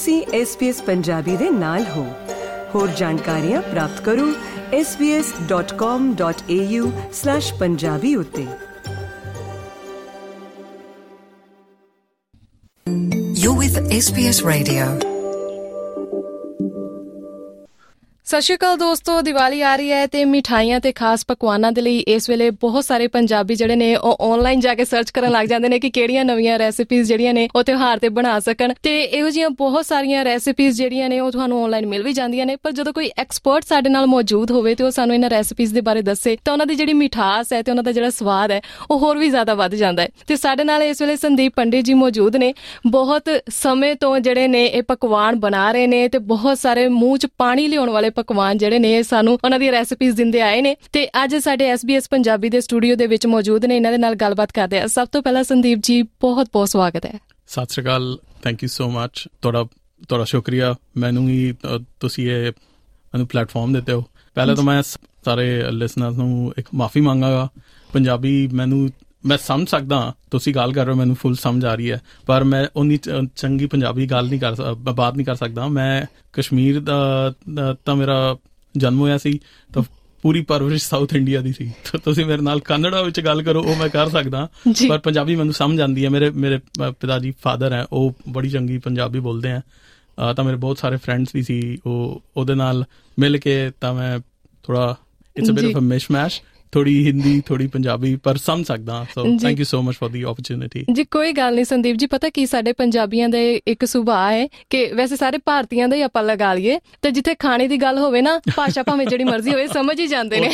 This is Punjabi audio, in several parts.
ਤੁਸੀਂ SBS ਪੰਜਾਬੀ ਦੇ ਨਾਲ ਹੋ ਹੋਰ ਜਾਣਕਾਰੀਆਂ ਪ੍ਰਾਪਤ ਕਰੋ svs.com.au/punjabi ਉਤੇ You're with SBS Radio. ਸਤਿ ਸ਼੍ਰੀ ਅਕਾਲ ਦੋਸਤੋ, ਦੀਵਾਲੀ ਆ ਰਹੀ ਹੈ ਤੇ ਮਿਠਾਈਆਂ ਤੇ ਖਾਸ ਪਕਵਾਨਾਂ ਦੇ ਲਈ ਇਸ ਵੇਲੇ ਬਹੁਤ ਸਾਰੇ ਪੰਜਾਬੀ ਜਿਹੜੇ ਨੇ ਉਹ ਆਨਲਾਈਨ ਜਾ ਕੇ ਸਰਚ ਕਰਨ ਲੱਗ ਜਾਂਦੇ ਨੇ ਕਿ ਕਿਹੜੀਆਂ ਨਵੀਆਂ ਰੈਸਿਪੀਜ਼ ਜਿਹੜੀਆਂ ਨੇ ਉਹ ਤਿਉਹਾਰ ਤੇ ਬਣਾ ਸਕਣ। ਤੇ ਇਹੋ ਜਿਹੀਆਂ ਬਹੁਤ ਸਾਰੀਆਂ ਰੈਸਿਪੀਜ਼ ਜਿਹੜੀਆਂ ਨੇ ਉਹ ਤੁਹਾਨੂੰ ਆਨਲਾਈਨ ਮਿਲ ਵੀ ਜਾਂਦੀਆਂ ਨੇ, ਪਰ ਜਦੋਂ ਕੋਈ ਐਕਸਪਰਟ ਸਾਡੇ ਨਾਲ ਮੌਜੂਦ ਹੋਵੇ ਤੇ ਉਹ ਸਾਨੂੰ ਇਹਨਾਂ ਰੈਸਿਪੀਜ਼ ਦੇ ਬਾਰੇ ਦੱਸੇ, ਤਾਂ ਉਹਨਾਂ ਦੀ ਜਿਹੜੀ ਮਿਠਾਸ ਹੈ ਤੇ ਉਹਨਾਂ ਦਾ ਜਿਹੜਾ ਸਵਾਦ ਹੈ, ਉਹ ਹੋਰ ਵੀ ਜ਼ਿਆਦਾ ਵੱਧ ਜਾਂਦਾ ਹੈ। ਤੇ ਸਾਡੇ ਨਾਲ ਇਸ ਵੇਲੇ ਸੰਦੀਪ ਪੰਡਿਤ ਜੀ ਮੌਜੂਦ ਨੇ। ਬਹੁਤ ਸਮੇਂ ਤੋਂ ਜਿਹੜੇ ਨੇ ਇਹ ਪਕਵਾਨ ਬਣਾ ਰਹੇ ਨੇ ਤੇ ਬਹੁਤ ਸਾਰੇ ਮੂੰਹ 'ਚ ਪਾਣੀ ਲਿਆਉਣ ਵਾਲੇ ਪਕਵਾਨ ਜਿਹੜੇ ਨੇ ਸਾਨੂੰ ਉਹਨਾਂ ਦੀ ਰੈਸਿਪੀਜ਼ ਦਿੰਦੇ ਆਏ ਨੇ। ਤੇ ਅੱਜ ਸਾਡੇ SBS ਪੰਜਾਬੀ ਦੇ ਸਟੂਡੀਓ ਦੇ ਵਿੱਚ ਮੌਜੂਦ ਨੇ ਇਹਨਾਂ ਦੇ ਨਾਲ ਗੱਲਬਾਤ ਕਰਦੇ ਆ ਸਭ ਤੋਂ ਪਹਿਲਾਂ ਸੰਦੀਪ ਜੀ ਬਹੁਤ ਬਹੁਤ ਸਵਾਗਤ ਹੈ। ਸਤਿ ਸ਼੍ਰੀ ਅਕਾਲ ਥੈਂਕ ਯੂ ਸੋ ਮੱਚ ਤੁਹਾਡਾ ਤੁਹਾਡਾ ਸ਼ੁਕਰੀਆ। ਮੈਨੂੰ ਹੀ ਤੁਸੀਂ ਇਹ ਮੈਨੂੰ ਪਲੇਟਫਾਰਮ ਦਿੱਤੇ ਹੋ। ਪਹਿਲਾਂ ਤਾਂ ਮੈਂ ਸਾਰੇ ਲਿਸਨਰਸ ਨੂੰ ਇੱਕ ਮਾਫੀ ਮੰਗਾਗਾ। ਪੰਜਾਬੀ ਮੈਨੂੰ ਮੈਂ ਸਮਝ ਸਕਦਾ ਤੁਸੀਂ ਗੱਲ ਕਰ ਰਹੇ ਹੋ ਮੈਨੂੰ ਫੁੱਲ ਸਮਝ ਆ ਰਹੀ ਹੈ ਪਰ ਮੈਂ ਉਨੀ ਚੰਗੀ ਪੰਜਾਬੀ ਗੱਲ ਨਹੀਂ ਕਰ ਬਾਤ ਨਹੀਂ ਕਰ ਸਕਦਾ। ਮੈਂ ਕਸ਼ਮੀਰ ਦਾ ਤਾਂ ਮੇਰਾ ਜਨਮ ਹੋਇਆ ਸੀ ਤਾਂ ਪੂਰੀ ਪਰਵਰਿਸ਼ ਸਾਊਥ ਇੰਡੀਆ ਦੀ ਸੀ। ਤਾਂ ਤੁਸੀਂ ਮੇਰੇ ਨਾਲ ਕੰਨੜਾ ਵਿੱਚ ਗੱਲ ਕਰੋ ਉਹ ਮੈਂ ਕਰ ਸਕਦਾ। ਪਰ ਪੰਜਾਬੀ ਮੈਨੂੰ ਸਮਝ ਆਉਂਦੀ ਹੈ। ਮੇਰੇ ਮੇਰੇ ਪਿਤਾ ਜੀ ਫਾਦਰ ਹੈ ਉਹ ਬੜੀ ਚੰਗੀ ਪੰਜਾਬੀ ਬੋਲਦੇ ਆ ਤਾਂ ਮੇਰੇ ਬਹੁਤ ਸਾਰੇ ਫਰੈਂਡਸ ਵੀ ਸੀ ਉਹ ਉਹਦੇ ਨਾਲ ਮਿਲ ਕੇ ਤਾਂ ਮੈਂ ਥੋੜਾ it's a bit. Of a mishmash ਥੋੜੀ ਹਿੰਦੀ ਥੋੜੀ ਪੰਜਾਬੀ ਪਰ ਸਮਝ ਸਕਦਾ। So thank you so much for the opportunity ਜੀ ਕੋਈ ਗੱਲ ਨਹੀਂ ਸੰਦੀਪ ਜੀ ਪਤਾ ਕੀ ਸਾਡੇ ਪੰਜਾਬੀਆਂ ਦਾ ਇੱਕ ਸੁਭਾਅ ਹੈ ਕਿ ਵੈਸੇ ਸਾਰੇ ਭਾਰਤੀਆਂ ਦਾ ਹੀ ਆਪਾਂ ਲਗਾ ਲਈਏ ਤੇ ਜਿੱਥੇ ਖਾਣੇ ਦੀ ਗੱਲ ਹੋਵੇ ਨਾ ਭਾਸ਼ਾ ਭਾਵੇਂ ਜਿਹੜੀ ਮਰਜ਼ੀ ਹੋਵੇ ਸਮਝ ਹੀ ਜਾਂਦੇ ਨੇ।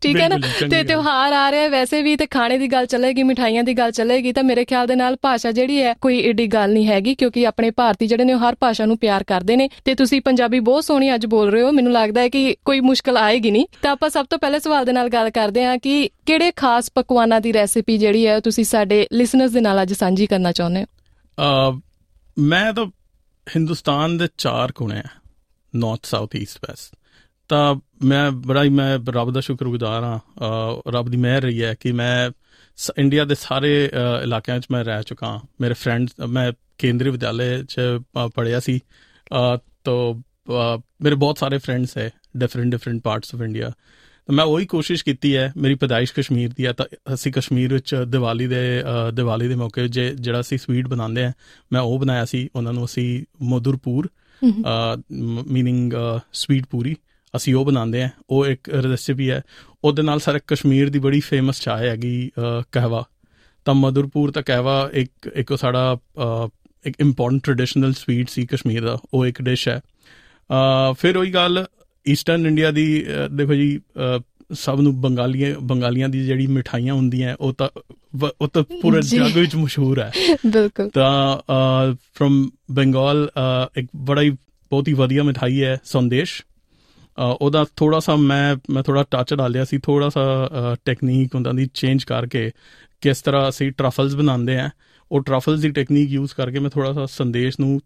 ਠੀਕ ਹੈ ਨਾ? ਤੇ ਤਿਉਹਾਰ ਆ ਰਿਹਾ ਵੈਸੇ ਵੀ ਤੇ ਖਾਣੇ ਦੀ ਗੱਲ ਚੱਲੇਗੀ ਮਿਠਾਈਆਂ ਦੀ ਗੱਲ ਚੱਲੇਗੀ ਤਾਂ ਮੇਰੇ ਖਿਆਲ ਦੇ ਨਾਲ ਭਾਸ਼ਾ ਜਿਹੜੀ ਹੈ ਕੋਈ ਏਡੀ ਗੱਲ ਨਹੀਂ ਹੈਗੀ ਕਿਉਂਕਿ ਆਪਣੇ ਭਾਰਤੀ ਜਿਹੜੇ ਨੇ ਉਹ ਹਰ ਭਾਸ਼ਾ ਨੂੰ ਪਿਆਰ ਕਰਦੇ ਨੇ। ਤੇ ਤੁਸੀਂ ਪੰਜਾਬੀ ਬਹੁਤ ਸੋਹਣੀ ਅੱਜ ਬੋਲ ਰਹੇ ਹੋ ਮੈਨੂੰ ਲੱਗਦਾ ਹੈ ਕਿ ਕੋਈ ਮੁਸ਼ਕਲ ਆਏਗੀ ਨਹੀਂ। ਤਾਂ ਆਪਾਂ ਸਭ ਤੋਂ ਪਹਿਲੇ ਸਵਾਲ ਦੇ ਨਾਲ ਗੱਲ ਕਰਦੇ ਹਾਂ ਕਿ ਕਿਹੜੇ ਖਾਸ ਪਕਵਾਨਾਂ ਦੀ ਰੈਸਿਪੀ ਜਿਹੜੀ ਹੈ ਉਹ ਤੁਸੀਂ ਸਾਡੇ ਲਿਸਨਰਸ ਦੇ ਨਾਲ ਅੱਜ ਸਾਂਝੀ ਕਰਨਾ ਚਾਹੁੰਦੇ ਹੋ? ਅ ਮੈਂ ਤਾਂ ਹਿੰਦੁਸਤਾਨ ਦੇ ਚਾਰ ਕੋਨੇ ਆ ਨਾਰਥ ਸਾਊਥ ਈਸਟ ਵੈਸਟ ਤਾਂ ਮੈਂ ਬੜਾ ਹੀ ਮੈਂ ਰੱਬ ਦਾ ਸ਼ੁਕਰਗੁਜ਼ਾਰ ਹਾਂ ਅ, ਰੱਬ ਦੀ ਮਿਹਰ ਰਹੀ ਹੈ ਕਿ ਮੈਂ ਸ- ਇੰਡੀਆ ਦੇ ਸਾਰੇ ਅ, ਇਲਾਕਿਆਂ 'ਚ ਮੈਂ ਰਹਿ ਚੁੱਕਾ ਹਾਂ। ਮੇਰੇ ਫਰੈਂਡਸ ਮੈਂ ਕੇਂਦਰੀ ਵਿਦਿਆਲੇ 'ਚ ਅ, ਪੜ੍ਹਿਆ ਸੀ। ਅ, ਤੋਂ ਅ, ਮੇਰੇ ਬਹੁਤ ਸਾਰੇ ਫਰੈਂਡਸ ਹੈ different different parts of India ਤਾਂ ਮੈਂ ਉਹੀ ਕੋਸ਼ਿਸ਼ ਕੀਤੀ ਹੈ ਮੇਰੀ ਪੈਦਾਇਸ਼ ਕਸ਼ਮੀਰ ਦੀ ਹੈ ਤਾਂ ਅਸੀਂ ਕਸ਼ਮੀਰ ਵਿੱਚ ਦੀਵਾਲੀ ਦੇ ਦੀਵਾਲੀ ਦੇ ਮੌਕੇ ਜੇ ਜਿਹੜਾ ਅਸੀਂ ਸਵੀਟ ਬਣਾਉਂਦੇ ਆ ਮੈਂ ਉਹ ਬਣਾਇਆ ਸੀ ਉਹਨਾਂ ਨੂੰ ਅਸੀਂ ਮਧੁਰਪੂਰ ਮੀਨਿੰਗ ਸਵੀਟ ਪੂਰੀ ਅਸੀਂ ਉਹ ਬਣਾਉਂਦੇ ਆ ਉਹ ਇੱਕ ਰੈਸਿਪੀ ਹੈ। ਉਹਦੇ ਨਾਲ ਸਾਰੇ ਕਸ਼ਮੀਰ ਦੀ ਬੜੀ ਫੇਮਸ ਚਾਹ ਹੈਗੀ ਕਹਿਵਾ। ਤਾਂ ਮਧੁਰਪੂਰ ਤਾਂ ਕਹਿਵਾ ਇੱਕ ਇੱਕ ਸਾਡਾ ਇੱਕ ਇੰਪੋਰਟੈਂਟ ਟ੍ਰੈਡੀਸ਼ਨਲ ਸਵੀਟ ਸੀ ਕਸ਼ਮੀਰ ਦਾ ਉਹ ਇੱਕ ਡਿਸ਼ ਹੈ। ਫਿਰ ਉਹੀ ਗੱਲ ਈਸਟਰਨ ਇੰਡੀਆ ਦੀ ਦੇਖੋ ਜੀ ਸਭ ਨੂੰ ਬੰਗਾਲੀਆਂ ਬੰਗਾਲੀਆਂ ਦੀ ਜਿਹੜੀ ਮਿਠਾਈਆਂ ਹੁੰਦੀਆਂ ਉਹ ਤਾਂ ਉਹ ਤਾਂ ਪੂਰੇ। ਜੱਗ ਵਿੱਚ ਮਸ਼ਹੂਰ ਹੈ। ਬਿਲਕੁਲ। ਤਾਂ ਫਰਮ ਬੰਗਾਲ ਇੱਕ ਬੜਾ ਹੀ ਬਹੁਤ ਹੀ ਵਧੀਆ ਮਿਠਾਈ ਹੈ ਸੰਦੇਸ਼। ਉਹਦਾ ਥੋੜਾ ਸਾ ਮੈਂ ਮੈਂ ਥੋੜਾ ਟੱਚ ਡਾਲਿਆ ਸੀ ਥੋੜਾ ਸਾ ਟੈਕਨੀਕ ਉਹਨਾਂ ਦੀ ਚੇਂਜ ਕਰਕੇ ਕਿਸ ਤਰ੍ਹਾਂ ਅਸੀਂ ਟਰਫਲਸ ਬਣਾਉਂਦੇ ਆ ਉਹ ਟਰਫਲਸ ਦੀ ਟੈਕਨੀਕ ਯੂਜ਼ ਕਰਕੇ ਮੈਂ ਥੋੜਾ ਸਾ ਸੰਦੇਸ਼ ਨੂੰ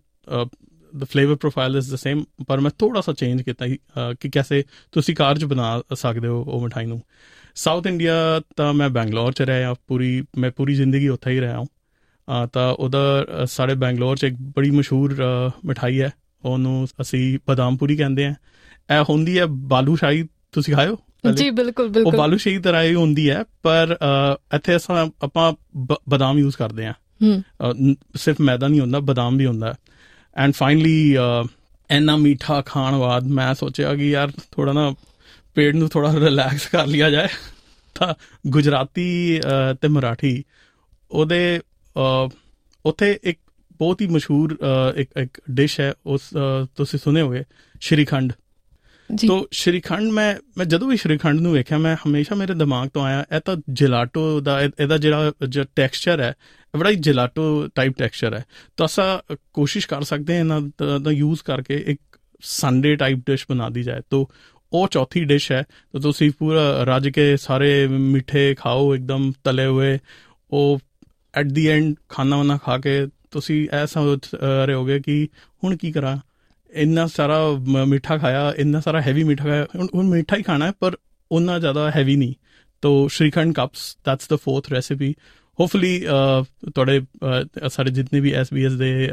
the flavour profile is the same ਪਰ ਮੈਂ ਥੋੜਾ ਸਾ ਚੇਂਜ ਕੀਤਾ ਕਿ ਕਿਵੇਂ ਤੁਸੀਂ ਕਾਰ 'ਚ ਬਣਾ ਸਕਦੇ ਹੋ ਉਹ ਮਿਠਾਈ ਨੂੰ। ਸਾਊਥ ਇੰਡੀਆ ਤਾਂ ਮੈਂ ਬੈਂਗਲੌਰ 'ਚ ਰਿਹਾ ਪੂਰੀ ਮੈਂ ਪੂਰੀ ਜ਼ਿੰਦਗੀ ਉੱਥੇ ਹੀ ਰਿਹਾ ਹਾਂ। ਤਾਂ ਅ, ਸਾਡੇ ਬੈਂਗਲੌਰ 'ਚ ਇੱਕ ਬੜੀ ਮਸ਼ਹੂਰ ਮਿਠਾਈ ਹੈ ਉਹਨੂੰ ਅਸੀਂ ਬਦਾਮਪੂਰੀ ਕਹਿੰਦੇ ਆ। ਇਹ ਹੁੰਦੀ ਹੈ ਬਾਲੂਸ਼ਾਹੀ ਤੁਸੀਂ ਖਾਇਓ? ਜੀ ਬਿਲਕੁਲ ਉਹ ਬਿਲਕੁਲ ਬਾਲੂਸ਼ਾਹੀ ਤਰ੍ਹਾਂ ਹੀ ਹੁੰਦੀ ਹੈ ਪਰ ਇੱਥੇ ਅਸਾਂ ਆਪਾਂ ਬਦਾਮ ਯੂਜ਼ ਕਰਦੇ ਆ। ਹੂੰ। ਸਿਰਫ ਮੈਦਾ ਨਹੀਂ ਹੁੰਦਾ ਬਦਾਮ ਵੀ ਹੁੰਦਾ। ਐਂਡ ਫਾਈਨਲੀ uh, ਇੰਨਾ ਮਿੱਠਾ ਖਾਣ ਬਾਅਦ ਮੈਂ ਸੋਚਿਆ ਕਿ ਯਾਰ ਥੋੜਾ ਨਾ ਪੇਟ ਨੂੰ ਥੋੜਾ ਰਿਲੈਕਸ ਕਰ ਲਿਆ ਜਾਏ। ਤਾਂ ਗੁਜਰਾਤੀ ਅ, ਤੇ ਮਰਾਠੀ ਉਹਦੇ ਅ, ਉੱਥੇ ਇੱਕ ਬਹੁਤ ਹੀ ਮਸ਼ਹੂਰ ਅ, ਇੱਕ ਇੱਕ ਡਿਸ਼ ਹੈ। ਉਸ ਅ, ਤੁਸੀਂ ਸੁਨੇ ਹੋਗੇ ਸ਼੍ਰੀਖੰਡ। ਜੀ ਤੋ ਸ਼੍ਰੀਖੰਡ ਮੈਂ ਮੈਂ ਜਦੋਂ ਵੀ ਸ਼੍ਰੀਖੰਡ ਨੂੰ ਵੇਖਿਆ, ਮੈਂ ਹਮੇਸ਼ਾ ਮੇਰੇ ਦਿਮਾਗ ਤੋਂ ਆਇਆ, ਇਹ ਤਾਂ ਜੈਲਾਟੋ ਦਾ, ਇਹ- ਇਹਦਾ ਜਿਹੜਾ ਜੋ ਟੈਕਸਚਰ ਹੈ, ਇਹ ਬੜਾ ਹੀ ਜੈਲਾਟੋ ਟਾਈਪ ਟੈਕਸਚਰ ਹੈ। ਤਾਂ ਅਸਾਂ ਕੋਸ਼ਿਸ਼ ਕਰ ਸਕਦੇ ਹਾਂ ਇਹਨਾਂ ਦਾ- ਦਾ ਯੂਜ਼ ਕਰਕੇ ਇੱਕ ਸੰਡੇ ਟਾਈਪ ਡਿਸ਼ ਬਣਾ ਦੀ ਜਾਏ। ਤੋ ਉਹ ਚੌਥੀ ਡਿਸ਼ ਹੈ, ਤਾਂ ਤੁਸੀਂ ਪੂਰਾ ਰੱਜ ਕੇ ਸਾਰੇ ਮਿੱਠੇ ਖਾਓ, ਇੱਕਦਮ ਤਲੇ ਹੋਏ, ਉਹ ਐਟ ਦੀ ਐਂਡ ਖਾਣਾ ਵਾਨਾ ਖਾ ਕੇ ਤੁਸੀਂ ਐਸਾ ਰਹੇ ਹੋਗੇ ਕਿ ਹੁਣ ਕੀ ਕਰਾਂ। ਇੰਨਾ ਸਾਰਾ ਮ- ਮਿੱਠਾ ਖਾਇਆ ਇੰਨਾ ਸਾਰਾ ਹੈਵੀ ਮਿੱਠਾ ਖਾਇਆ। ਹੁਣ ਹੁਣ ਮਿੱਠਾ ਹੀ ਖਾਣਾ ਹੈ ਪਰ ਉਨਾ ਜ਼ਿਆਦਾ ਹੈਵੀ ਨਹੀਂ। ਤੋ shrikhand cups that's the fourth recipe hopefully ਤੁਹਾਡੇ ਅਹ, ਸਾਡੇ ਜਿੰਨੇ ਵੀ SBS ਦੇ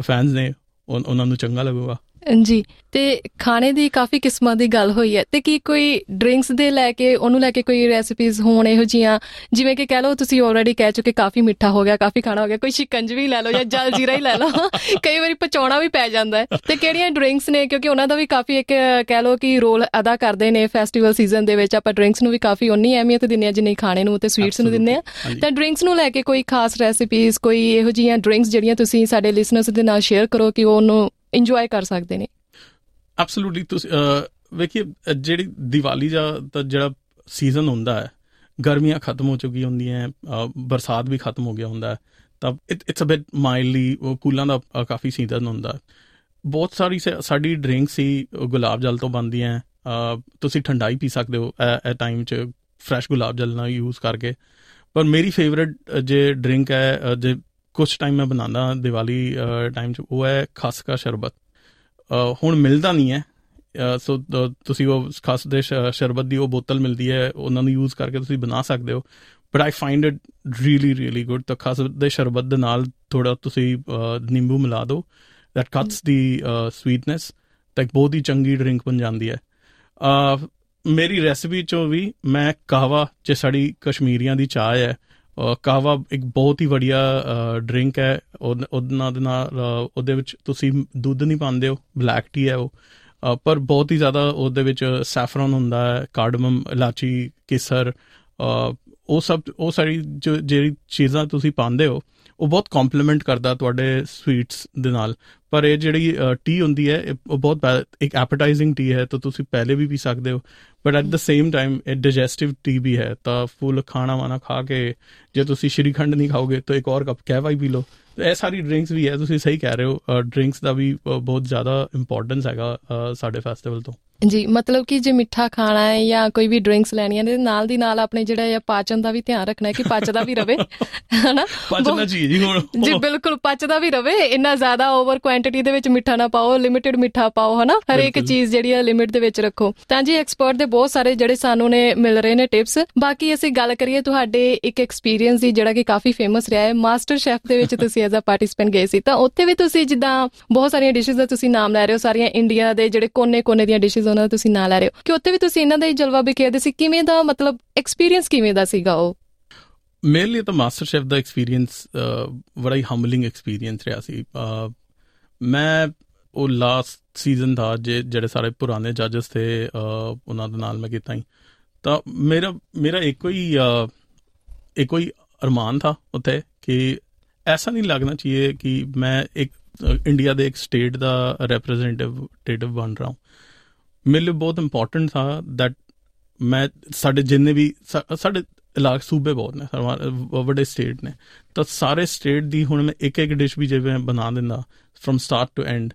ਫੈਨਸ ਨੇ ਉਹਨਾਂ ਨੂੰ ਚੰਗਾ ਲੱਗੂਗਾ। ਜੀ ਤੇ ਖਾਣੇ ਦੀ ਕਾਫੀ ਕਿਸਮਾਂ ਦੀ ਗੱਲ ਹੋਈ ਹੈ। ਤੇ ਕੀ ਕੋਈ ਡਰਿੰਕਸ ਦੇ ਲੈ ਕੇ ਉਹਨੂੰ ਲੈ ਕੇ ਕੋਈ ਰੈਸਿਪੀਜ਼ ਹੋਣ ਇਹੋ ਜੀਆਂ? ਜਿਵੇਂ ਕਿ ਕਹਿ ਲਓ ਤੁਸੀਂ ਆਲਰੇਡੀ ਕਹਿ ਚੁੱਕੇ ਕਾਫੀ ਮਿੱਠਾ ਹੋ ਗਿਆ ਕਾਫੀ ਖਾਣਾ ਹੋ ਗਿਆ ਕੋਈ ਸ਼ਿਕੰਜਵੀ ਲੈ ਲਓ ਜਾਂ ਜਲ ਜੀਰਾ ਹੀ ਲੈ ਲਓ। ਕਈ ਵਾਰੀ ਪਚਾਉਣਾ ਵੀ ਪੈ ਜਾਂਦਾ ਹੈ। ਤੇ ਕਿਹੜੀਆਂ ਡਰਿੰਕਸ ਨੇ? ਕਿਉਂਕਿ ਉਹਨਾਂ ਦਾ ਵੀ ਕਾਫੀ ਇੱਕ ਕਹਿ ਲਓ ਕਿ ਰੋਲ ਅਦਾ ਕਰਦੇ ਨੇ ਫੈਸਟੀਵਲ ਸੀਜ਼ਨ ਦੇ ਵਿੱਚ। ਆਪਾਂ ਡਰਿੰਕਸ ਨੂੰ ਵੀ ਕਾਫੀ ਉਨੀ ਅਹਿਮੀਅਤ ਦਿੰਦੇ ਆ ਜਿੰਨੀ ਖਾਣੇ ਨੂੰ ਤੇ ਸਵੀਟਸ ਨੂੰ ਦਿੰਦੇ ਆ ਤਾਂ ਡਰਿੰਕਸ ਨੂੰ ਲੈ ਕੇ ਕੋਈ ਖਾਸ ਰੈਸਿਪੀਜ਼ ਕੋਈ ਇਹੋ ਜੀਆਂ ਡਰਿੰਕਸ ਜਿਹੜੀਆਂ ਤੁਸੀਂ ਸਾਡੇ ਲਿਸਨਰਸ ਦੇ ਨਾਲ ਸ਼ੇਅਰ ਕਰੋ ਕਿ ਉਹ ਉਹਨੂੰ ਇੰਜੋਏ ਕਰ ਸਕਦੇ ਨੇ। ਐਬਸੋਲੂਟਲੀ ਤੁਸੀਂ ਵੇਖੀ ਜਿਹੜੀ ਦੀਵਾਲੀ ਦਾ ਜਿਹੜਾ ਸੀਜ਼ਨ ਹੁੰਦਾ ਹੈ, ਗਰਮੀਆਂ ਖਤਮ ਹੋ ਚੁੱਕੀ ਹੁੰਦੀਆਂ ਬਰਸਾਤ ਵੀ ਖਤਮ ਹੋ ਗਿਆ ਹੁੰਦਾ ਹੈ, ਤਾਂ ਇਟਸ ਅ ਬਿਟ ਮਾਈਲਡਲੀ ਉਹ ਕੂਲਾਂ ਦਾ ਕਾਫੀ ਸੀਜ਼ਨ ਹੁੰਦਾ ਬਹੁਤ ਸਾਰੀ ਸਾਡੀ ਡਰਿੰਕ ਸੀ ਗੁਲਾਬ ਜਲ ਤੋਂ ਬਣਦੀਆਂ ਤੁਸੀਂ ਠੰਡਾਈ ਪੀ ਸਕਦੇ ਹੋ ਐ ਟਾਈਮ 'ਚ ਫਰੈਸ਼ ਗੁਲਾਬ ਜਲ ਨਾਲ ਯੂਜ਼ ਕਰਕੇ। ਪਰ ਮੇਰੀ ਫੇਵਰਿਟ ਜੇ ਡਰਿੰਕ ਹੈ ਜੇ ਕੁਝ ਟਾਈਮ ਮੈਂ ਬਣਾਉਂਦਾ ਦੀਵਾਲੀ ਟਾਈਮ 'ਚ ਉਹ ਹੈ ਖਸ ਦਾ ਸ਼ਰਬਤ। ਹੁਣ ਮਿਲਦਾ ਨਹੀਂ ਹੈ। ਸੋ ਤੁਸੀਂ ਉਹ ਖਾਸ ਦੇ ਸ਼ਰਬਤ ਦੀ ਉਹ ਬੋਤਲ ਮਿਲਦੀ ਹੈ ਉਹਨਾਂ ਨੂੰ ਯੂਜ਼ ਕਰਕੇ ਤੁਸੀਂ ਬਣਾ ਸਕਦੇ ਹੋ। But I find it really really good ਤਾਂ ਖਾਸ ਦੇ ਸ਼ਰਬਤ ਦੇ ਨਾਲ ਥੋੜਾ ਤੁਸੀਂ ਨਿੰਬੂ ਮਿਲਾ ਦਿਓ। That cuts the uh, sweetness. ਤਾਂ ਬਹੁਤ ਹੀ ਚੰਗੀ ਡਰਿੰਕ ਬਣ ਜਾਂਦੀ ਹੈ। ਮੇਰੀ ਰੈਸਿਪੀ ਚੋਂ ਵੀ ਮੈਂ ਕਾਵਾ ਜੇ ਸਾਡੀ ਕਸ਼ਮੀਰੀਆਂ ਦੀ ਚਾਹ ਹੈ। ਕਾਵਾ ਇੱਕ ਬਹੁਤ ਹੀ ਵਧੀਆ ਡਰਿੰਕ ਹੈ। ਉਹਨਾਂ ਦੇ ਨਾਲ ਉਹਦੇ ਵਿੱਚ ਤੁਸੀਂ ਦੁੱਧ ਨਹੀਂ ਪਾਉਂਦੇ ਹੋ ਬਲੈਕ ਟੀ ਹੈ ਉਹ। ਪਰ ਬਹੁਤ ਹੀ ਜ਼ਿਆਦਾ ਉਹਦੇ ਵਿੱਚ ਸੈਫਰਨ ਹੁੰਦਾ ਹੈ ਕਾਰਡਮਮ ਇਲਾਚੀ, ਕੇਸਰ ਉਹ ਸਭ, ਉਹ ਸਾਰੀ ਜਿਹੜੀ ਚੀਜ਼ਾਂ ਤੁਸੀਂ ਪਾਉਂਦੇ ਹੋ, ਉਹ ਬਹੁਤ ਕੰਪਲੀਮੈਂਟ ਕਰਦਾ ਤੁਹਾਡੇ ਸਵੀਟਸ ਦੇ ਨਾਲ। ਪਰ ਇਹ ਜਿਹੜੀ ਟੀ ਹੁੰਦੀ ਹੈ ਉਹ ਬਹੁਤ ਇੱਕ ਐਪੀਟਾਈਜ਼ਿੰਗ ਟੀ ਹੈ ਤਾਂ ਤੁਸੀਂ ਪਹਿਲੇ ਵੀ ਪੀ ਸਕਦੇ ਹੋ। But at the same time ਇਹ ਡਾਈਜੈਸਟਿਵ ਟੀ ਵੀ ਹੈ ਤਾਂ ਫੁੱਲ ਖਾਣਾ ਵਾਣਾ ਖਾ ਕੇ ਜੇ ਤੁਸੀਂ ਸ਼੍ਰੀਖੰਡ ਨਹੀਂ ਖਾਓਗੇ ਤਾਂ ਇੱਕ ਹੋਰ ਕੱਪ ਕਹਿਵਾ ਹੀ ਪੀ ਲਓ। ਇਹ ਸਾਰੀ ਡਰਿੰਕਸ ਵੀ ਹੈ ਤੁਸੀਂ ਸਹੀ ਕਹਿ ਰਹੇ ਹੋ ਡਰਿੰਕਸ ਦਾ ਵੀ ਬਹੁਤ ਜ਼ਿਆਦਾ ਇੰਪੋਰਟੈਂਸ ਹੈਗਾ ਸਾਡੇ ਫੈਸਟੀਵਲ ਤੋਂ। ਜੀ ਮਤਲਬ ਕਿ ਜੇ ਮਿੱਠਾ ਖਾਣਾ ਹੈ ਜਾਂ ਕੋਈ ਵੀ ਡਰਿੰਕਸ ਲੈਣੀਆਂ ਨੇ ਨਾਲ ਦੀ ਨਾਲ ਆਪਣੇ ਜਿਹੜਾ ਇਹ ਪਾਚਨ ਦਾ ਵੀ ਧਿਆਨ ਰੱਖਣਾ ਹੈ ਕਿ ਪਚਦਾ ਵੀ ਰਵੇ ਹਨਾ? ਪਚਣਾ ਜੀ ਹੁਣ। ਜੀ ਬਿਲਕੁਲ ਪਚਦਾ ਵੀ ਰਵੇ ਇੰਨਾ ਜ਼ਿਆਦਾ ਓਵਰ ਕੁਆਂਟੀਟੀ ਦੇ ਵਿੱਚ ਮਿੱਠਾ ਨਾ ਪਾਓ ਲਿਮਿਟਿਡ ਮਿੱਠਾ ਪਾਓ ਹਨਾ? ਹਰ ਇੱਕ ਚੀਜ਼ ਜਿਹੜੀ ਹੈ ਲਿਮਿਟ ਦੇ ਵਿੱਚ ਰੱਖੋ। ਤਾਂ ਜੀ ਐਕਸਪਰਟ ਦੇ ਬਹੁਤ ਸਾਰੇ ਜਿਹੜੇ ਸਾਨੂੰ ਨੇ ਮਿਲ ਰਹੇ ਨੇ ਟਿਪਸ ਬਾਕੀ ਅਸੀਂ ਗੱਲ ਕਰੀਏ ਤੁਹਾਡੇ ਇੱਕ ਐਕਸਪੀਰੀਅੰਸ ਦੀ ਜਿਹੜਾ ਕਿ ਕਾਫੀ ਫੇਮਸ ਰਿਹਾ ਹੈ। ਮਾਸਟਰ ਸ਼ੈਫ ਦੇ ਵਿੱਚ ਤੁਸੀਂ ਐਜ਼ ਅ ਪਾਰਟਿਸਪੈਂਟ ਗਏ ਸੀ। ਤਾਂ ਉੱਥੇ ਵੀ ਤੁਸੀਂ ਜਿੱਦਾਂ ਬਹੁਤ ਸਾਰੀਆਂ ਡਿਸ਼ਸ ਦਾ ਤੁਸੀਂ ਨਾਮ ਲੈ ਰਹੇ ਹੋ ਸਾਰੀਆਂ ਇੰਡੀਆ ਦੇ ਜਿਹੜੇ ਕੋਨੇ-ਕੋਨੇ ਦੀਆਂ ਡਿਸ਼ਸ ਉਹਨਾਂ ਦਾ ਤੁਸੀਂ ਨਾਂ ਲੈ ਰਹੇ ਹੋ। ਕਿ ਉੱਥੇ ਵੀ ਤੁਸੀਂ ਇਹਨਾਂ ਦਾ ਹੀ ਜਲਵਾ ਬਿਖੇਦੇ ਸੀ ਕਿਵੇਂ ਦਾ ਮਤਲਬ ਐਕਸਪੀਰੀਅੰਸ ਕਿਵੇਂ ਦਾ ਸੀਗਾ ਉਹ? ਮੇਰੇ ਲਈ ਤਾਂ ਮਾਸਟਰ ਸ਼ੈਫ ਦਾ ਐਕਸਪੀਰੀਅੰਸ ਬੜਾ ਹੀ ਹੰਬਲਿੰਗ ਐਕਸਪੀਰੀਅੰਸ ਰਿਹਾ ਸੀ। ਮੈਂ ਉਹ ਲਾਸਟ ਸੀਜ਼ਨ ਦਾ ਜਿਹੜੇ ਸਾਰੇ ਪੁਰਾਣੇ ਜੱਜਸ ਥੇ ਉਹਨਾਂ ਦੇ ਨਾਲ ਮੈਂ ਕੀਤਾ ਹੀ ਤਾਂ ਮੇਰਾ ਮੇਰਾ ਇੱਕੋ ਹੀ ਇੱਕੋ ਹੀ ਅਰਮਾਨ ਥਾ ਉੱਥੇ ਕਿ ਐਸਾ ਨਹੀਂ ਲੱਗਣਾ ਚਾਹੀਏ ਕਿ ਮੈਂ ਇੱਕ ਇੰਡੀਆ ਦੇ ਇੱਕ ਸਟੇਟ ਦਾ ਰਿਪਰੈਜ਼ੈਂਟੇਟਿਵ ਬਣ ਰਹਾ ਹਾਂ। ਮੇਰੇ ਲਈ ਬਹੁਤ ਇੰਪੋਰਟੈਂਟ ਥਾ ਦੈਟ ਮੈਂ ਸਾਡੇ ਜਿੰਨੇ ਵੀ ਸਾਡੇ ਇਲਾਕ ਸੂਬੇ ਬਹੁਤ ਨੇ ਵੱਡੇ ਸਟੇਟ ਨੇ। ਤਾਂ ਸਾਰੇ ਸਟੇਟ ਦੀ ਹੁਣ ਮੈਂ ਇੱਕ ਇੱਕ ਡਿਸ਼ ਵੀ ਜਿਵੇਂ ਬਣਾ ਦਿੰਦਾ ਫਰਮ ਸਟਾਰਟ ਟੂ ਐਂਡ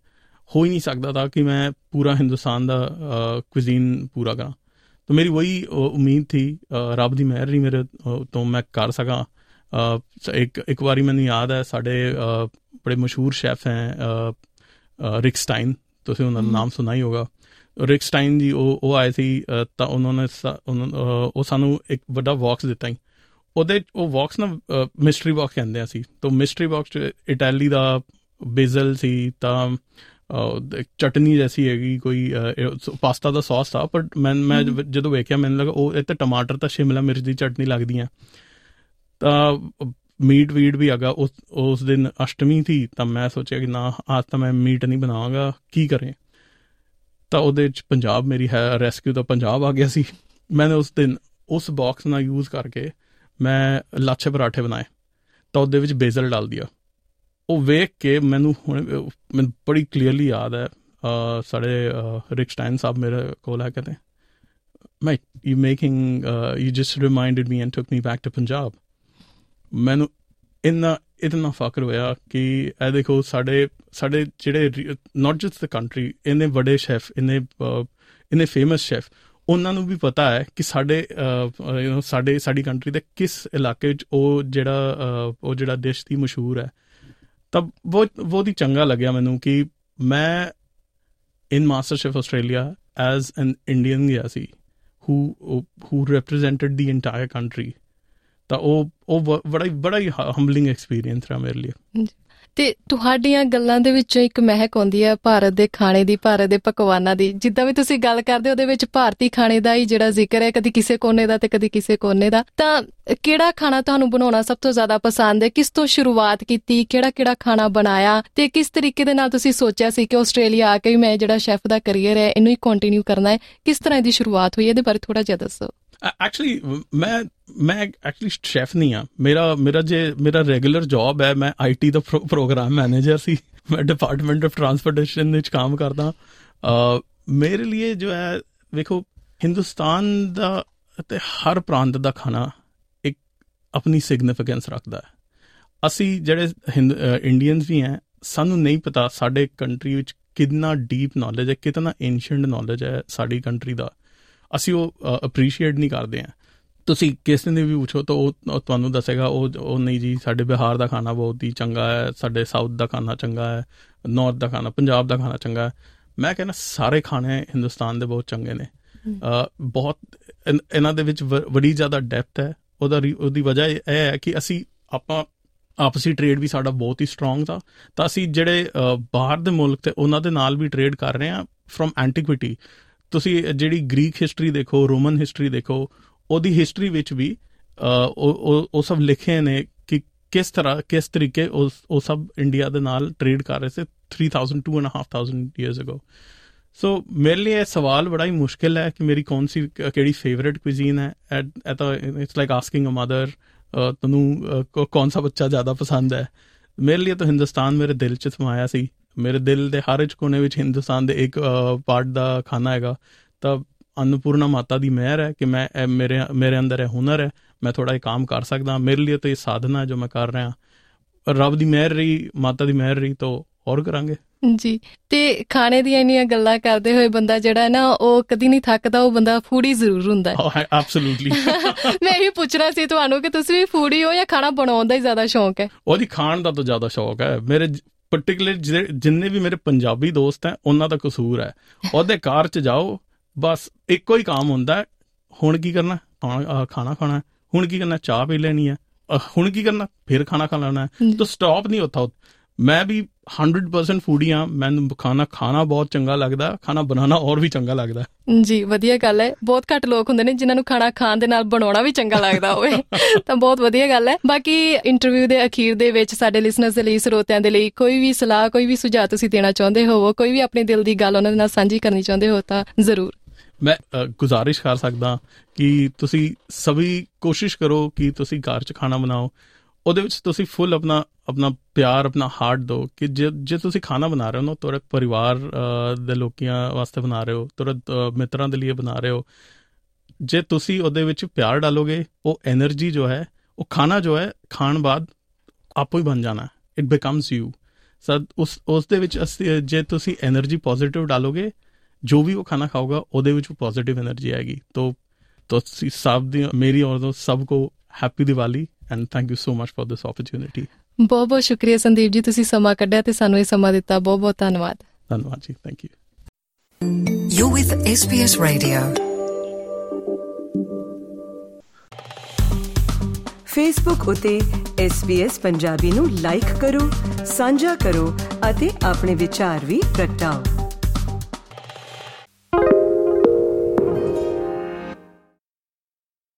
ਹੋ ਹੀ ਨਹੀਂ ਸਕਦਾ ਤਾਂ ਕਿ ਮੈਂ ਪੂਰਾ ਹਿੰਦੁਸਤਾਨ ਦਾ ਕੁਜ਼ੀਨ ਪੂਰਾ ਕਰਾਂ। ਤਾਂ ਮੇਰੀ ਵਹੀ ਉਮੀਦ ਥੀ ਰੱਬ ਦੀ ਮਿਹਰ ਹੀ ਮੇਰੇ ਤੋਂ ਮੈਂ ਕਰ ਸਕਾਂ। ਇੱਕ ਇੱਕ ਵਾਰੀ ਮੈਨੂੰ ਯਾਦ ਹੈ ਸਾਡੇ ਬੜੇ ਮਸ਼ਹੂਰ ਸ਼ੈਫ ਹੈ ਰਿਕਸਟਾਈਨ ਤੁਸੀਂ ਉਹਨਾਂ ਦਾ ਨਾਮ ਸੁਣਾ ਹੀ ਹੋਗਾ। ਰਿਕਸਟਾਈਨ ਜੀ ਉਹ ਉਹ ਆਏ ਸੀ ਤਾਂ ਉਹਨਾਂ ਨੇ ਉਹ ਸਾਨੂੰ ਇੱਕ ਵੱਡਾ ਬਾਕਸ ਦਿੱਤਾ ਹੀ ਉਹਦੇ ਉਹ ਬਾਕਸ ਨਾ ਮਿਸਟਰੀ ਬਾਕਸ ਕਹਿੰਦੇ ਆ ਸੀ ਤਾਂ ਮਿਸਟਰੀ ਬਾਕਸ ਇਟਾਲੀ ਦਾ ਬੇਜ਼ਲ ਸੀ ਤਾਂ ਚਟਨੀ ਜੈਸੀ ਹੈਗੀ ਕੋਈ ਪਾਸਤਾ ਦਾ ਸੌਸ ਆ ਪਰ ਮੈਂ ਮੈਂ ਜਦੋਂ ਵੇਖਿਆ ਮੈਨੂੰ ਲੱਗਾ ਉਹ ਇਹ ਤਾਂ ਟਮਾਟਰ ਤਾਂ ਸ਼ਿਮਲਾ ਮਿਰਚ ਦੀ ਚਟਨੀ ਲੱਗਦੀਆਂ ਤਾਂ ਮੀਟ ਵੀਡ ਵੀ ਆਗਾ ਉਸ ਉਸ ਦਿਨ ਅਸ਼ਟਮੀ ਸੀ ਤਾਂ ਮੈਂ ਸੋਚਿਆ ਕਿ ਨਾ ਅੱਜ ਤਾਂ ਮੈਂ ਮੀਟ ਨਹੀਂ ਬਣਾਵਾਂਗਾ ਕੀ ਕਰੇ? ਤਾਂ ਉਹਦੇ ਵਿੱਚ ਪੰਜਾਬ ਮੇਰੀ ਹੈ ਰੈਸਕਿਊ ਦਾ ਪੰਜਾਬ ਆ ਗਿਆ ਸੀ। ਮੈਂ ਉਸ ਦਿਨ ਉਸ ਬਾਕਸ ਨਾਲ ਯੂਜ਼ ਕਰਕੇ ਮੈਂ ਲੱਛੇ ਪਰਾਠੇ ਬਣਾਏ, ਤਾਂ ਉਹਦੇ ਵਿੱਚ ਬੇਜ਼ਲ ਡਾਲ ਦਿਆ। ਉਹ ਵੇਖ ਕੇ ਮੈਨੂੰ ਹੁਣ, ਮੈਨੂੰ ਬੜੀ ਕਲੀਅਰਲੀ ਯਾਦ ਹੈ ਸਾਡੇ ਰਿਕਸਟਾਈਨ ਸਾਹਿਬ ਮੇਰੇ ਕੋਲ ਆ ਕਹਿੰਦੇ ਮੈਂ you making you just reminded me and took me back to Punjab ਮੈਨੂੰ ਇੰਨਾ ਇਤਨਾ ਫਖਰ ਹੋਇਆ ਕਿ ਇਹ ਦੇਖੋ ਸਾਡੇ ਸਾਡੇ ਜਿਹੜੇ ਨਾਟ ਜਸਟ ਦ ਕੰਟਰੀ ਇਹਨੇ ਵੱਡੇ ਸ਼ੈਫ ਇਹਨੇ ਇਹਨੇ ਫੇਮਸ ਸ਼ੈਫ ਉਹਨਾਂ ਨੂੰ ਵੀ ਪਤਾ ਹੈ ਕਿ ਸਾਡੇ ਯੂ نو ਸਾਡੇ, ਸਾਡੀ ਕੰਟਰੀ ਦੇ ਕਿਸ ਇਲਾਕੇ ਵਿੱਚ ਉਹ ਜਿਹੜਾ ਉਹ ਜਿਹੜਾ ਡਿਸ਼ ਦੀ ਮਸ਼ਹੂਰ ਹੈ। ਤਾਂ ਬਹੁਤ ਬਹੁਤ ਹੀ ਚੰਗਾ ਲੱਗਿਆ ਮੈਨੂੰ ਕਿ ਮੈਂ in master chef Australia as an Indian ਗਿਆ ਸੀ, who who represented the entire country ਤਾਂ ਉਹ ਉਹ ਬੜਾ ਹੀ ਬੜਾ ਹੀ ਹੰਬਲਿੰਗ ਐਕਸਪੀਰੀਅੰਸ ਰਿਹਾ ਮੇਰੇ ਲਈ। ਤੇ ਤੁਹਾਡੀਆਂ ਗੱਲਾਂ ਦੇ ਵਿੱਚੋਂ ਇੱਕ ਮਹਿਕ ਆਉਂਦੀ ਹੈ ਭਾਰਤ ਦੇ ਖਾਣੇ ਦੀ ਭਾਰਤ ਦੇ ਪਕਵਾਨਾਂ ਦੀ। ਜਿੱਦਾਂ ਵੀ ਤੁਸੀਂ ਗੱਲ ਕਰਦੇ ਉਹਦੇ ਵਿੱਚ ਭਾਰਤੀ ਖਾਣੇ ਦਾ ਹੀ ਜਿਹੜਾ ਜ਼ਿਕਰ ਹੈ ਕਦੀ ਕਿਸੇ ਕੋਨੇ ਦਾ ਤੇ ਕਦੀ ਕਿਸੇ ਕੋਨੇ ਦਾ। ਤਾਂ ਕਿਹੜਾ ਖਾਣਾ ਤੁਹਾਨੂੰ ਬਣਾਉਣਾ ਸਭ ਤੋਂ ਜ਼ਿਆਦਾ ਪਸੰਦ ਹੈ? ਕਿਸ ਤੋਂ ਸ਼ੁਰੂਆਤ ਕੀਤੀ? ਕਿਹੜਾ ਕਿਹੜਾ ਖਾਣਾ ਬਣਾਇਆ? ਤੇ ਕਿਸ ਤਰੀਕੇ ਦੇ ਨਾਲ ਤੁਸੀਂ ਸੋਚਿਆ ਸੀ ਕਿ ਆਸਟ੍ਰੇਲੀਆ ਆ ਕੇ ਮੈਂ ਜਿਹੜਾ ਸ਼ੈਫ ਦਾ ਕੈਰੀਅਰ ਹੈ ਇਹਨੂੰ ਹੀ ਕੰਟੀਨਿਊ ਕਰਨਾ ਹੈ? ਕਿਸ ਤਰ੍ਹਾਂ ਦੀ ਸ਼ੁਰੂਆਤ ਹੋਈ ਇਹਦੇ ਬਾਰੇ ਥੋੜਾ ਜਿਹਾ ਦੱਸੋ। ਐਕਚੁਅਲੀ ਮੈਂ ਮੈਂ ਐਕਚੁਅਲੀ ਸ਼ੈਫ ਨਹੀਂ ਆ ਮੇਰਾ ਮੇਰਾ ਜੇ, ਮੇਰਾ ਰੈਗੂਲਰ ਜੌਬ ਹੈ, ਮੈਂ ਆਈਟੀ ਦਾ ਪ੍ਰੋਗਰਾਮ ਮੈਨੇਜਰ ਸੀ। ਮੈਂ ਡਿਪਾਰਟਮੈਂਟ ਆਫ ਟਰਾਂਸਪੋਰਟੇਸ਼ਨ ਵਿੱਚ ਕੰਮ ਕਰਦਾ। ਮੇਰੇ ਲਈ ਜੋ ਹੈ, ਵੇਖੋ, ਹਿੰਦੁਸਤਾਨ ਦਾ ਤੇ ਹਰ ਪ੍ਰਾਂਤ ਦਾ ਖਾਣਾ ਇੱਕ ਆਪਣੀ ਸਿਗਨੀਫੀਕੈਂਸ ਰੱਖਦਾ ਹੈ। ਅਸੀਂ ਜਿਹੜੇ ਇੰਡੀਅਨਸ ਵੀ ਹੈ, ਸਾਨੂੰ ਨਹੀਂ ਪਤਾ ਸਾਡੇ ਕੰਟਰੀ ਵਿੱਚ ਕਿੰਨਾ ਡੀਪ ਨੌਲੇਜ ਹੈ ਕਿੰਨਾ ਐਂਸ਼ੀਐਂਟ ਨੌਲੇਜ ਹੈ ਸਾਡੀ ਕੰਟਰੀ ਦਾ। ਅਸੀਂ ਉਹ ਅਪਰੀਸ਼ੀਏਟ ਨਹੀਂ ਕਰਦੇ ਆ ਤੁਸੀਂ ਕਿਸੇ ਨੇ ਵੀ ਪੁੱਛੋ ਤਾਂ ਉਹ ਤੁਹਾਨੂੰ ਦੱਸੇਗਾ ਉਹ ਉਹ ਨਹੀਂ ਜੀ ਸਾਡੇ ਬਿਹਾਰ ਦਾ ਖਾਣਾ ਬਹੁਤ ਹੀ ਚੰਗਾ ਹੈ ਸਾਡੇ ਸਾਊਥ ਦਾ ਖਾਣਾ ਚੰਗਾ ਹੈ ਨਾਰਥ ਦਾ ਖਾਣਾ ਪੰਜਾਬ ਦਾ ਖਾਣਾ ਚੰਗਾ ਹੈ। ਮੈਂ ਕਹਿੰਦਾ ਸਾਰੇ ਖਾਣੇ ਹਿੰਦੁਸਤਾਨ ਦੇ ਬਹੁਤ ਚੰਗੇ ਨੇ। ਬਹੁਤ ਇਹਨਾਂ ਦੇ ਵਿੱਚ ਬੜੀ ਜ਼ਿਆਦਾ ਡੈਪਥ ਹੈ। ਉਹਦਾ ਉਹਦੀ ਵਜ੍ਹਾ ਇਹ ਹੈ ਕਿ ਅਸੀਂ ਆਪਾਂ ਆਪਸੀ ਟ੍ਰੇਡ ਵੀ ਸਾਡਾ ਬਹੁਤ ਹੀ ਸਟਰੋਂਗ था ਤਾਂ ਅਸੀਂ ਜਿਹੜੇ ਬਾਹਰ ਦੇ ਮੁਲਕ ਤੇ ਉਹਨਾਂ ਦੇ ਨਾਲ ਵੀ ਟ੍ਰੇਡ ਕਰ ਰਹੇ ਹਾਂ ਫਰਮ ਐਂਟੀਕੁਇਟੀ ਤੁਸੀਂ ਜਿਹੜੀ ਗ੍ਰੀਕ ਹਿਸਟਰੀ ਦੇਖੋ ਰੋਮਨ ਹਿਸਟਰੀ ਦੇਖੋ ਉਹਦੀ ਹਿਸਟਰੀ ਵਿੱਚ ਵੀ ਉਹ ਉਹ ਸਭ ਲਿਖੇ ਨੇ ਕਿ ਕਿਸ ਤਰ੍ਹਾਂ, ਕਿਸ ਤਰੀਕੇ ਉਹ ਉਹ ਸਭ ਇੰਡੀਆ ਦੇ ਨਾਲ ਟ੍ਰੇਡ ਕਰ ਰਹੇ ਸੀ 3000 2500 ਇਅਰਸ ਅਗੋ ਸੋ ਮੇਰੇ ਲਈ ਇਹ ਸਵਾਲ ਬੜਾ ਹੀ ਮੁਸ਼ਕਿਲ ਹੈ ਕਿ ਮੇਰੀ ਕੌਣ ਸੀ, ਕਿਹੜੀ ਫੇਵਰਿਟ ਕੁਜ਼ੀਨ ਹੈ? ਐਟ ਤਾਂ it's like asking a mother ਤੈਨੂੰ ਕੌਣ ਸਾ ਬੱਚਾ ਜ਼ਿਆਦਾ ਪਸੰਦ ਹੈ? ਮੇਰੇ ਲਈ ਤਾਂ ਹਿੰਦੁਸਤਾਨ ਮੇਰੇ ਦਿਲ 'ਚ ਸਮਾਇਆ ਸੀ। ਮੇਰੇ ਦਿਲ ਦੇ ਹਰ ਇੱਕ ਕੋਨੇ ਵਿੱਚ ਹਿੰਦੁਸਤਾਨ ਦੇ ਇੱਕ ਪਾਰਟ ਦਾ ਖਾਣਾ ਹੈਗਾ। ਤਾਂ ਅਨਪੂਰਨਾ ਮਾਤਾ ਦੀ ਮਿਹਰ ਹੈ ਕਿ ਮੈਂ ਮੇਰੇ ਮੇਰੇ ਅੰਦਰ ਇਹ ਹੁਨਰ ਹੈ ਮੈਂ ਥੋੜਾ ਇਹ ਕੰਮ ਕਰ ਸਕਦਾ ਮੇਰੇ ਲਈ ਤਾਂ ਇਹ ਸਾਧਨਾ ਜੋ ਮੈਂ ਕਰ ਰਿਹਾ ਰੱਬ ਦੀ ਮਿਹਰ ਰਹੀ ਮਾਤਾ ਦੀ ਮਿਹਰ ਰਹੀ ਤਾਂ ਹੋਰ ਕਰਾਂਗੇ ਜੀ ਤੇ ਖਾਣੇ ਦੀਆਂ ਇੰਨੀਆਂ ਗੱਲਾਂ ਕਰਦੇ ਹੋਏ ਬੰਦਾ ਜਿਹੜਾ ਨਾ ਉਹ ਕਦੀ ਨਹੀਂ ਥੱਕਦਾ ਉਹ ਬੰਦਾ ਫੂਡੀ ਜ਼ਰੂਰ ਹੁੰਦਾ ਹੈ ਐਬਸੋਲੂਟਲੀ ਮੈਂ ਇਹ ਪੁੱਛਣਾ ਸੀ ਤੁਹਾਨੂੰ ਕਿ ਤੁਸੀਂ ਵੀ ਫੂਡੀ ਹੋ ਜਾਂ ਖਾਣਾ ਬਣਾਉਣ ਦਾ ਹੀ ਜ਼ਿਆਦਾ ਸ਼ੌਂਕ ਹੈ ਉਹਦੀ ਖਾਣ ਦਾ ਤਾਂ ਜ਼ਿਆਦਾ ਸ਼ੌਂਕ ਹੈ ਮੇਰੇ ਪਾਰਟਿਕੂਲਰ ਜਿੰਨੇ ਵੀ ਮੇਰੇ ਪੰਜਾਬੀ ਦੋਸਤ ਹੈ ਉਹਨਾਂ ਦਾ ਕਸੂਰ ਹੈ ਉਹਦੇ ਕਾਰ 'ਚ ਜਾਓ ਬਸ ਇੱਕੋ ਹੀ ਕੰਮ ਹੁੰਦਾ ਹੁਣ ਕੀ ਕਰਨਾ? ਖਾਣਾ ਖਾਣਾ ਹੁਣ ਕੀ ਕਰਨਾ? ਚਾਹ ਪੀ ਲੈਣੀ ਹੈ। ਹੁਣ ਕੀ ਕਰਨਾ? ਫਿਰ ਖਾਣਾ ਖਾ ਲੈਣਾ ਤਾਂ ਸਟਾਪ ਨਹੀਂ ਹੁੰਦਾ ਮੈਂ ਵੀ 100% ਫੂਡੀ ਆ ਮੈਨੂੰ ਖਾਣਾ ਖਾਣਾ ਬਹੁਤ ਚੰਗਾ ਲੱਗਦਾ। ਖਾਣਾ ਬਣਾਉਣਾ ਹੋਰ ਵੀ ਚੰਗਾ ਲੱਗਦਾ ਜੀ ਵਧੀਆ ਗੱਲ ਹੈ। ਬਹੁਤ ਘੱਟ ਲੋਕ ਹੁੰਦੇ ਨੇ ਜਿਨ੍ਹਾਂ ਨੂੰ ਖਾਣਾ ਖਾਣ ਦੇ ਨਾਲ ਬਣਾਉਣਾ ਵੀ ਚੰਗਾ ਲੱਗਦਾ ਹੋਵੇ। ਤਾਂ ਬਹੁਤ ਵਧੀਆ ਗੱਲ ਹੈ। ਬਾਕੀ ਇੰਟਰਵਿਊ ਦੇ ਅਖੀਰ ਦੇ ਵਿੱਚ ਸਾਡੇ ਲਿਸਨਰਸ ਦੇ ਲਈ ਸਰੋਤਿਆਂ ਦੇ ਲਈ ਕੋਈ ਵੀ ਸਲਾਹ ਕੋਈ ਵੀ ਸੁਝਾਅ ਤੁਸੀਂ ਦੇਣਾ ਚਾਹੁੰਦੇ ਹੋਵੋ ਕੋਈ ਵੀ ਆਪਣੇ ਦਿਲ ਦੀ ਗੱਲ ਉਹਨਾਂ ਦੇ ਨਾਲ ਸਾਂਝੀ ਕਰਨੀ ਚਾਹੁੰਦੇ ਹੋ ਤਾਂ ਜ਼ਰੂਰ ਮੈਂ ਗੁਜ਼ਾਰਿਸ਼ ਕਰ ਸਕਦਾ ਕਿ ਤੁਸੀਂ ਸਭੀ ਕੋਸ਼ਿਸ਼ ਕਰੋ ਕਿ ਤੁਸੀਂ ਘਰ 'ਚ ਖਾਣਾ ਬਣਾਓ। ਉਹਦੇ ਵਿੱਚ ਤੁਸੀਂ ਫੁੱਲ ਆਪਣਾ ਆਪਣਾ ਪਿਆਰ, ਆਪਣਾ ਹਾਰਟ ਦਿਓ ਕਿ ਜੇ ਜੇ ਤੁਸੀਂ ਖਾਣਾ ਬਣਾ ਰਹੇ ਹੋ ਨਾ ਤੁਹਾਡੇ ਪਰਿਵਾਰ ਦੇ ਲੋਕੀਆਂ ਵਾਸਤੇ ਬਣਾ ਰਹੇ ਹੋ, ਤੁਹਾਡੇ ਮਿੱਤਰਾਂ ਦੇ ਲਈ ਬਣਾ ਰਹੇ ਹੋ। ਜੇ ਤੁਸੀਂ ਉਹਦੇ ਵਿੱਚ ਪਿਆਰ ਡਾਲੋਗੇ, ਉਹ એનર્ਜੀ ਜੋ ਹੈ, ਉਹ ਖਾਣਾ ਜੋ ਹੈ, ਖਾਣ ਬਾਅਦ ਆਪੋ ਹੀ ਬਣ ਜਾਣਾ। ਇਟ ਬਿਕਮਸ ਯੂ ਸਦ ਉਸ ਉਸ ਦੇ ਵਿੱਚ ਜੇ ਤੁਸੀਂ એનર્ਜੀ ਪੋਜ਼ਿਟਿਵ ਡਾਲੋਗੇ जो भी वो खाना खाओगा ਉਹਦੇ ਵਿੱਚ ਪੋਜ਼ਿਟਿਵ એનર્ਜੀ ਆਏਗੀ। ਤੋਂ ਤੁਸੀਂ ਸਭ ਦੀ ਮੇਰੀ ਔਰ ਸਭ ਕੋ happy Diwali and thank you so much for this opportunity ਬਹੁਤ ਬਹੁਤ ਸ਼ੁਕਰੀਆ ਸੰਦੀਪ ਜੀ ਤੁਸੀਂ ਸਮਾਂ ਕੱਢਿਆ ਤੇ ਸਾਨੂੰ ਇਹ ਸਮਾਂ ਦਿੱਤਾ। ਬਹੁਤ ਬਹੁਤ ਧੰਨਵਾਦ। ਧੰਨਵਾਦ ਜੀ thank you you with SBS radio Facebook ਉਤੇ SBS ਪੰਜਾਬੀ ਨੂੰ ਲਾਈਕ ਕਰੋ ਸਾਂਝਾ ਕਰੋ ਅਤੇ ਆਪਣੇ ਵਿਚਾਰ ਵੀ ਪ੍ਰਗਟਾਓ।